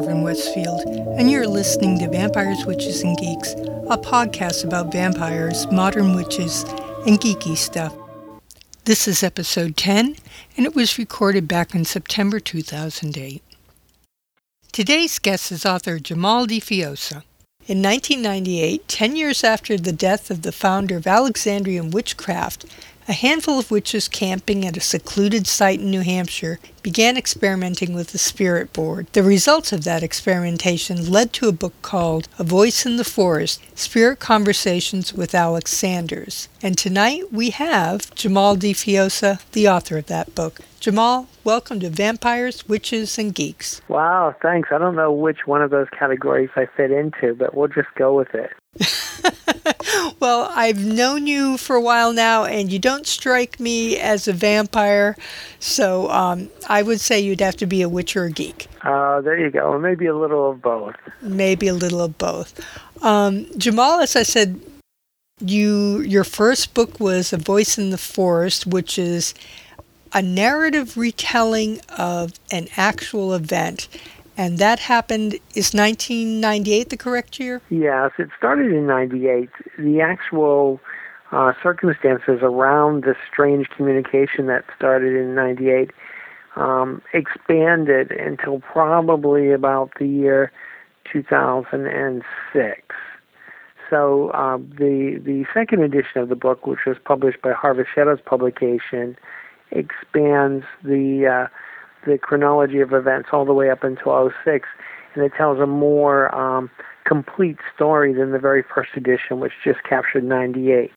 Morven Westfield, and you're listening to Vampires, Witches, and Geeks, a podcast about vampires, modern witches, and geeky stuff. This is episode 10, and it was recorded back in September 2008. Today's guest is author Jimahl di Fiosa. In 1998, 10 years after the death of the founder of Alexandrian Witchcraft, a handful of witches camping at a secluded site in New Hampshire began experimenting with the spirit board. The results of that experimentation led to a book called A Voice in the Forest Spirit Conversations with Alex Sanders. And tonight we have Jimahl di Fiosa, the author of that book. Jimahl, welcome to Vampires, Witches, and Geeks. Wow, thanks. I don't know which one of those categories I fit into, but we'll just go with it. well, I've known you for a while now, and you don't strike me as a vampire, so um, I would say you'd have to be a witch or a geek. Uh, there you go. Maybe a little of both. Maybe a little of both. Um, Jimahl, as I said, you your first book was A Voice in the Forest, which is a narrative retelling of an actual event and that happened is 1998 the correct year? Yes it started in 98 the actual uh, circumstances around this strange communication that started in 98 um, expanded until probably about the year 2006 so uh, the the second edition of the book which was published by harvest shadows publication expands the uh, the chronology of events all the way up until 06, and it tells a more um, complete story than the very first edition, which just captured 98.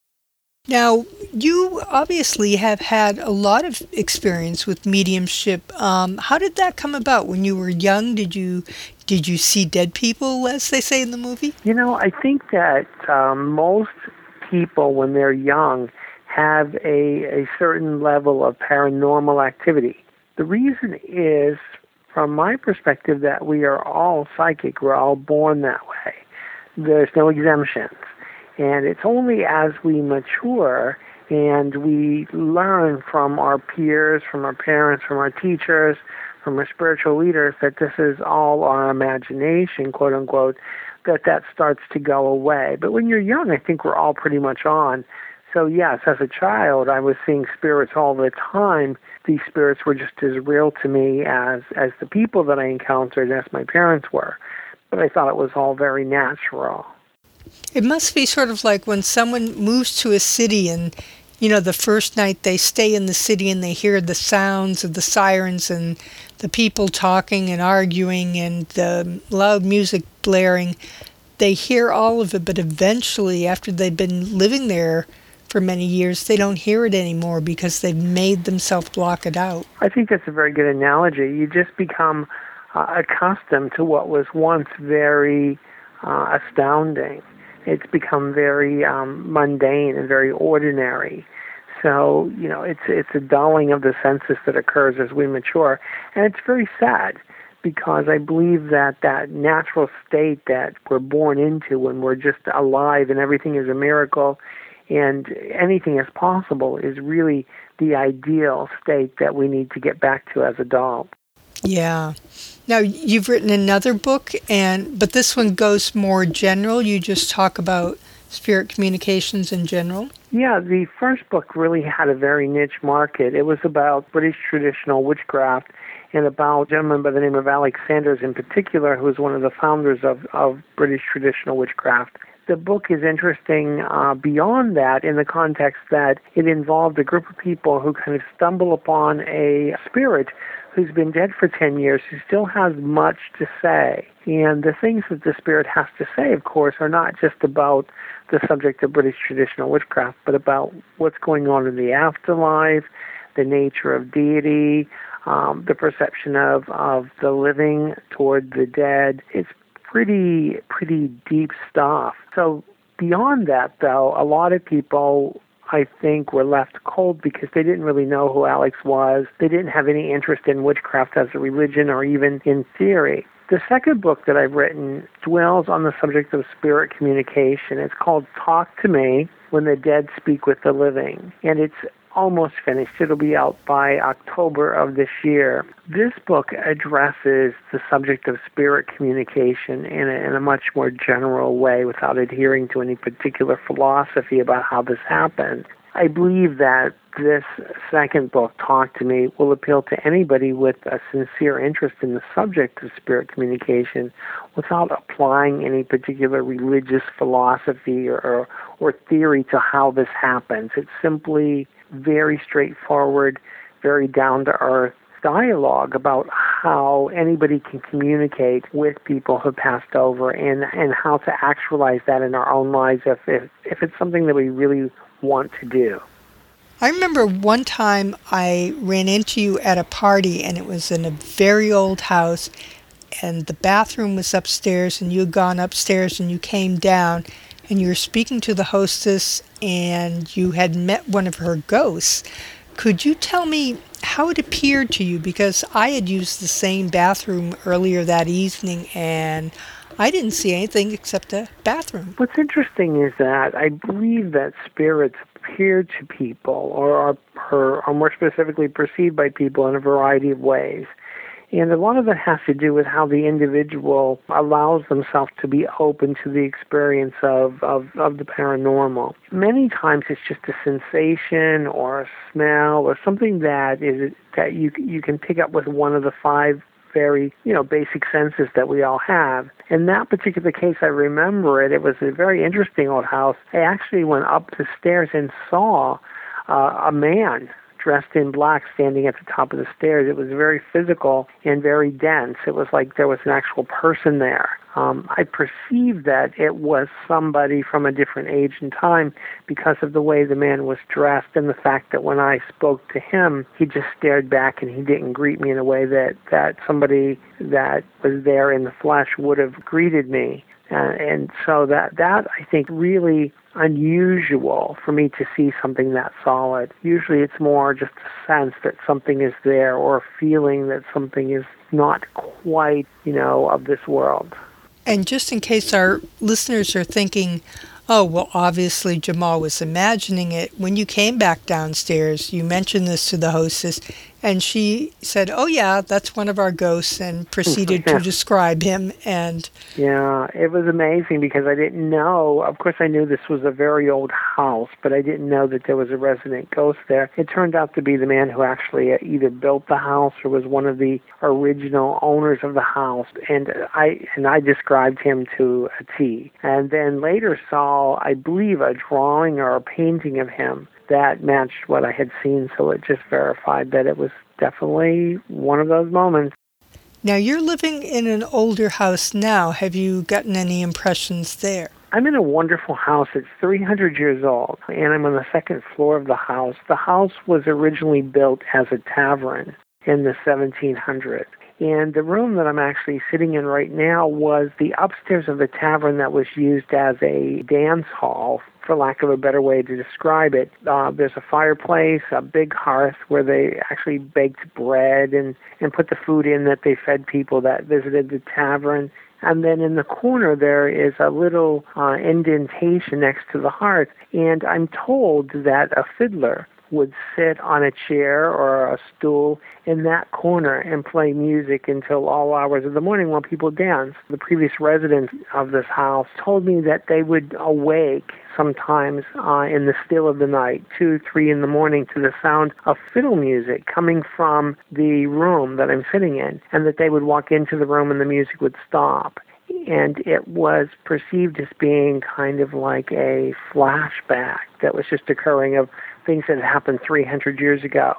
Now, you obviously have had a lot of experience with mediumship. Um, how did that come about? When you were young, did you did you see dead people, as they say in the movie? You know, I think that um, most people, when they're young, have a, a certain level of paranormal activity. The reason is, from my perspective, that we are all psychic. We're all born that way. There's no exemptions. And it's only as we mature and we learn from our peers, from our parents, from our teachers, from our spiritual leaders that this is all our imagination, quote unquote, that that starts to go away. But when you're young, I think we're all pretty much on. So yes, as a child, I was seeing spirits all the time. These spirits were just as real to me as as the people that I encountered, as my parents were. But I thought it was all very natural. It must be sort of like when someone moves to a city and you know the first night they stay in the city and they hear the sounds of the sirens and the people talking and arguing and the loud music blaring they hear all of it but eventually after they've been living there for many years, they don't hear it anymore because they've made themselves block it out. I think that's a very good analogy. You just become uh, accustomed to what was once very uh, astounding. It's become very um, mundane and very ordinary. So you know, it's it's a dulling of the senses that occurs as we mature, and it's very sad because I believe that that natural state that we're born into when we're just alive and everything is a miracle and anything is possible is really the ideal state that we need to get back to as adults. Yeah. Now you've written another book and but this one goes more general. You just talk about spirit communications in general. Yeah, the first book really had a very niche market. It was about British traditional witchcraft and about a gentleman by the name of Alex Sanders in particular, who was one of the founders of, of British traditional witchcraft the book is interesting uh, beyond that in the context that it involved a group of people who kind of stumble upon a spirit who's been dead for 10 years who still has much to say. And the things that the spirit has to say, of course, are not just about the subject of British traditional witchcraft, but about what's going on in the afterlife, the nature of deity, um, the perception of, of the living toward the dead. It's pretty pretty deep stuff. So beyond that, though, a lot of people I think were left cold because they didn't really know who Alex was. They didn't have any interest in witchcraft as a religion or even in theory. The second book that I've written dwells on the subject of spirit communication. It's called Talk to Me When the Dead Speak with the Living. And it's almost finished. It'll be out by October of this year. This book addresses the subject of spirit communication in a, in a much more general way without adhering to any particular philosophy about how this happens. I believe that this second book, Talk to Me, will appeal to anybody with a sincere interest in the subject of spirit communication without applying any particular religious philosophy or, or, or theory to how this happens. It's simply very straightforward, very down to earth dialogue about how anybody can communicate with people who passed over and, and how to actualize that in our own lives if, if, if it's something that we really want to do. I remember one time I ran into you at a party and it was in a very old house and the bathroom was upstairs and you had gone upstairs and you came down and you were speaking to the hostess and you had met one of her ghosts. Could you tell me how it appeared to you? Because I had used the same bathroom earlier that evening and I didn't see anything except a bathroom. What's interesting is that I believe that spirits appear to people or are, or are more specifically perceived by people in a variety of ways. And a lot of it has to do with how the individual allows themselves to be open to the experience of, of, of the paranormal. Many times it's just a sensation or a smell or something that is that you you can pick up with one of the five very, you know, basic senses that we all have. In that particular case, I remember it. It was a very interesting old house. I actually went up the stairs and saw uh, a man dressed in black standing at the top of the stairs. It was very physical and very dense. It was like there was an actual person there. Um, I perceived that it was somebody from a different age and time because of the way the man was dressed and the fact that when I spoke to him, he just stared back and he didn't greet me in a way that, that somebody that was there in the flesh would have greeted me. Uh, and so that that I think really unusual for me to see something that solid. Usually it's more just a sense that something is there or a feeling that something is not quite, you know, of this world. And just in case our listeners are thinking, oh, well, obviously Jimahl was imagining it, when you came back downstairs, you mentioned this to the hostess, and she said, "Oh yeah, that's one of our ghosts," and proceeded to describe him. And yeah, it was amazing because I didn't know. Of course, I knew this was a very old house, but I didn't know that there was a resident ghost there. It turned out to be the man who actually uh, either built the house or was one of the original owners of the house, and I and I described him to a T. And then later saw, I believe, a drawing or a painting of him that matched what I had seen, so it just verified that it was definitely one of those moments. Now, you're living in an older house now. Have you gotten any impressions there? I'm in a wonderful house. It's 300 years old, and I'm on the second floor of the house. The house was originally built as a tavern in the 1700s. And the room that I'm actually sitting in right now was the upstairs of the tavern that was used as a dance hall for lack of a better way to describe it. Uh, there's a fireplace, a big hearth where they actually baked bread and, and put the food in that they fed people that visited the tavern. And then in the corner there is a little uh, indentation next to the hearth. And I'm told that a fiddler would sit on a chair or a stool in that corner and play music until all hours of the morning while people danced. The previous residents of this house told me that they would awake sometimes uh, in the still of the night, two, three in the morning, to the sound of fiddle music coming from the room that I'm sitting in, and that they would walk into the room and the music would stop and it was perceived as being kind of like a flashback that was just occurring of things that happened 300 years ago.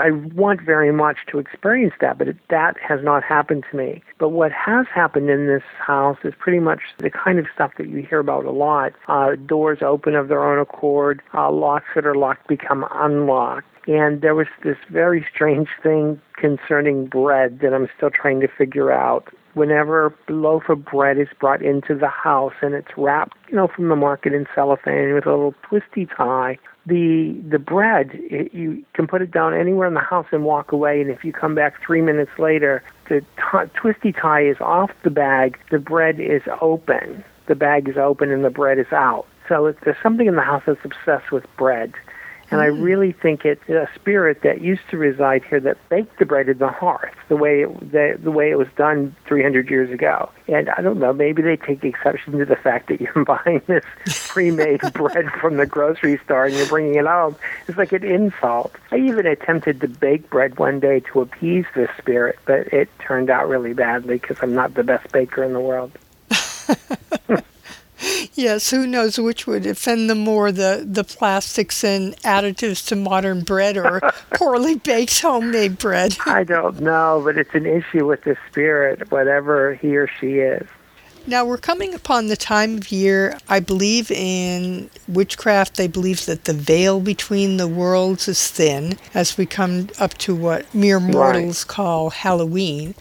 I want very much to experience that, but it, that has not happened to me. But what has happened in this house is pretty much the kind of stuff that you hear about a lot. Uh, doors open of their own accord, uh, locks that are locked become unlocked. And there was this very strange thing concerning bread that I'm still trying to figure out whenever a loaf of bread is brought into the house and it's wrapped, you know, from the market in cellophane with a little twisty tie, the the bread it, you can put it down anywhere in the house and walk away. And if you come back three minutes later, the t- twisty tie is off the bag. The bread is open. The bag is open and the bread is out. So if there's something in the house that's obsessed with bread And I mm. really think it's a spirit that used to reside here that baked the bread in the hearth, the way it, the, the way it was done 300 years ago. And I don't know, maybe they take exception to the fact that you're buying this pre-made bread from the grocery store and you're bringing it home. It's like an insult. I even attempted to bake bread one day to appease this spirit, but it turned out really badly because I'm not the best baker in the world. yes, who knows which would offend them more the, the plastics and additives to modern bread or poorly baked homemade bread? I don't know, but it's an issue with the spirit, whatever he or she is. Now we're coming upon the time of year, I believe in witchcraft, they believe that the veil between the worlds is thin as we come up to what mere mortals right. call Halloween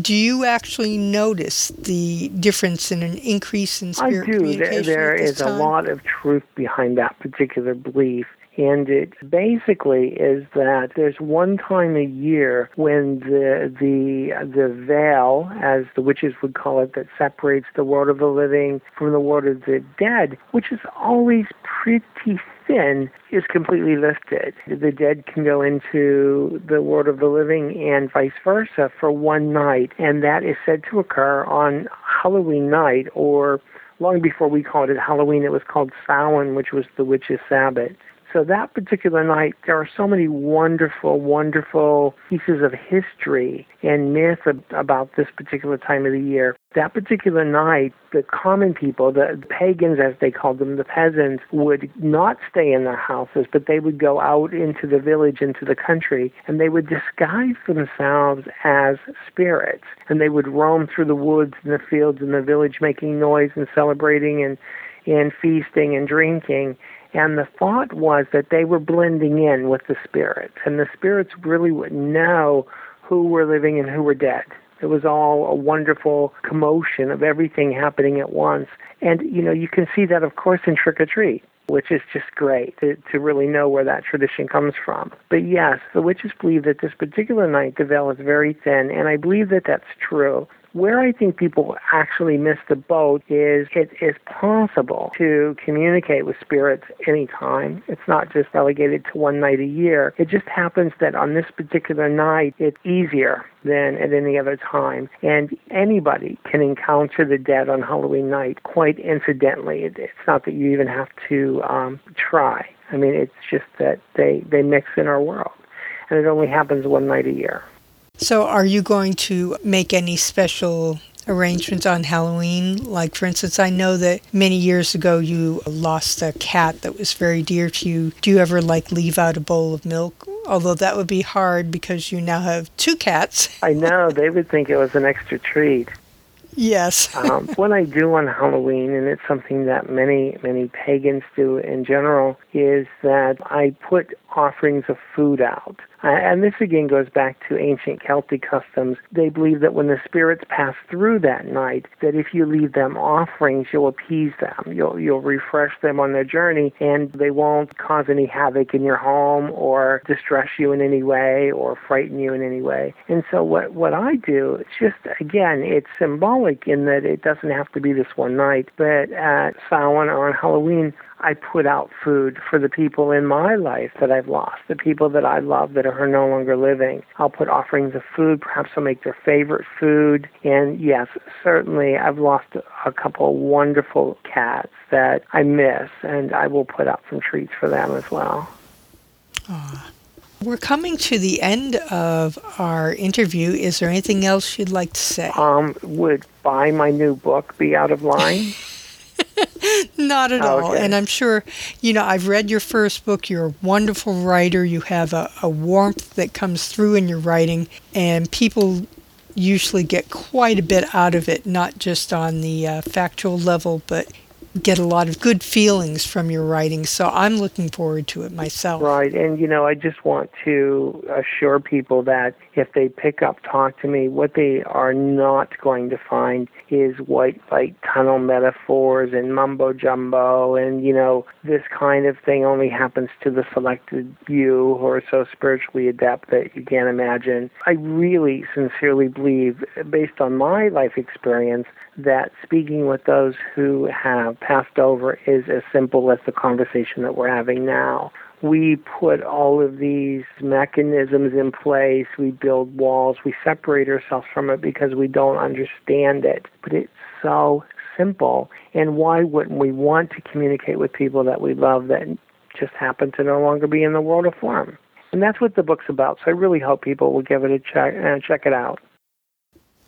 do you actually notice the difference in an increase in spirit I do. communication? There, there is a lot of truth behind that particular belief. And it basically is that there's one time a year when the the the veil, as the witches would call it, that separates the world of the living from the world of the dead, which is always pretty sin is completely lifted. The dead can go into the world of the living and vice versa for one night, and that is said to occur on Halloween night or long before we called it Halloween, it was called Samhain, which was the witch's Sabbath. So that particular night, there are so many wonderful, wonderful pieces of history and myth about this particular time of the year. That particular night, the common people, the pagans as they called them, the peasants, would not stay in their houses, but they would go out into the village, into the country, and they would disguise themselves as spirits. And they would roam through the woods and the fields and the village making noise and celebrating and and feasting and drinking and the thought was that they were blending in with the spirits, and the spirits really would know who were living and who were dead. It was all a wonderful commotion of everything happening at once. And, you know, you can see that, of course, in Trick or Treat, which is just great to, to really know where that tradition comes from. But yes, the witches believe that this particular night the veil is very thin, and I believe that that's true. Where I think people actually miss the boat is it is possible to communicate with spirits anytime. It's not just relegated to one night a year. It just happens that on this particular night, it's easier than at any other time. And anybody can encounter the dead on Halloween night quite incidentally. It's not that you even have to um, try. I mean, it's just that they, they mix in our world. And it only happens one night a year. So, are you going to make any special arrangements on Halloween? Like, for instance, I know that many years ago you lost a cat that was very dear to you. Do you ever like leave out a bowl of milk? Although that would be hard because you now have two cats. I know. They would think it was an extra treat. Yes. um, what I do on Halloween, and it's something that many, many pagans do in general, is that I put offerings of food out. Uh, and this again goes back to ancient Celtic customs. They believe that when the spirits pass through that night, that if you leave them offerings, you'll appease them. You'll you'll refresh them on their journey, and they won't cause any havoc in your home or distress you in any way or frighten you in any way. And so what what I do, it's just again, it's symbolic in that it doesn't have to be this one night, but at Samhain or on Halloween, I put out food for the people in my life that I've lost, the people that I love that are no longer living. I'll put offerings of food. Perhaps I'll make their favorite food. And yes, certainly I've lost a couple of wonderful cats that I miss, and I will put out some treats for them as well. Aww. We're coming to the end of our interview. Is there anything else you'd like to say? Um, would buy my new book be out of line? Not at oh, all. okay. And I'm sure, you know, I've read your first book. You're a wonderful writer. You have a, a warmth that comes through in your writing, and people usually get quite a bit out of it, not just on the uh, factual level, but get a lot of good feelings from your writing. So I'm looking forward to it myself. Right. And, you know, I just want to assure people that if they pick up Talk to Me, what they are not going to find is white light tunnel metaphors and mumbo jumbo and, you know, this kind of thing only happens to the selected few who are so spiritually adept that you can't imagine. I really sincerely believe, based on my life experience, that speaking with those who have passed over is as simple as the conversation that we're having now. we put all of these mechanisms in place. We build walls. We separate ourselves from it because we don't understand it. But it's so simple. And why wouldn't we want to communicate with people that we love that just happen to no longer be in the world of form? And that's what the book's about. So I really hope people will give it a check and uh, check it out.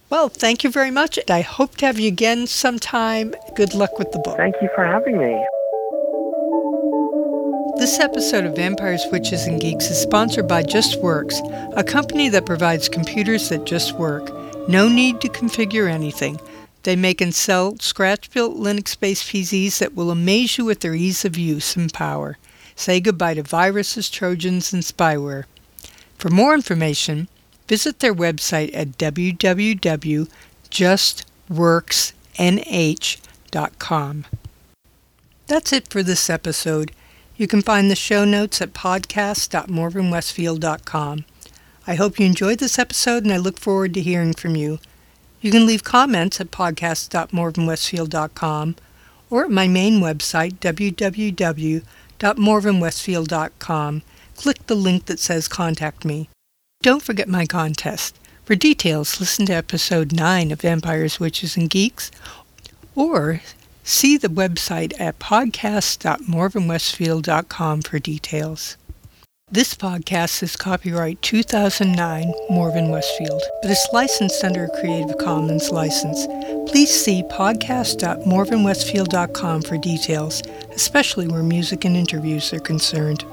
Well, thank you very much. I hope to have you again sometime. Good luck with the book. Thank you for having me. This episode of Vampires, Witches, and Geeks is sponsored by JustWorks, a company that provides computers that just work. No need to configure anything. They make and sell scratch built Linux based PCs that will amaze you with their ease of use and power. Say goodbye to viruses, trojans, and spyware. For more information, visit their website at www.justworksnh.com. That's it for this episode. You can find the show notes at podcast.morvenwestfield.com. I hope you enjoyed this episode and I look forward to hearing from you. You can leave comments at podcast.morvenwestfield.com or at my main website, www.morvenwestfield.com. Click the link that says Contact Me. Don't forget my contest. For details, listen to episode 9 of Vampires, Witches, and Geeks or See the website at podcast.morvenwestfield.com for details. This podcast is copyright 2009 Morven Westfield, but is licensed under a Creative Commons license. Please see podcast.morvenwestfield.com for details, especially where music and interviews are concerned.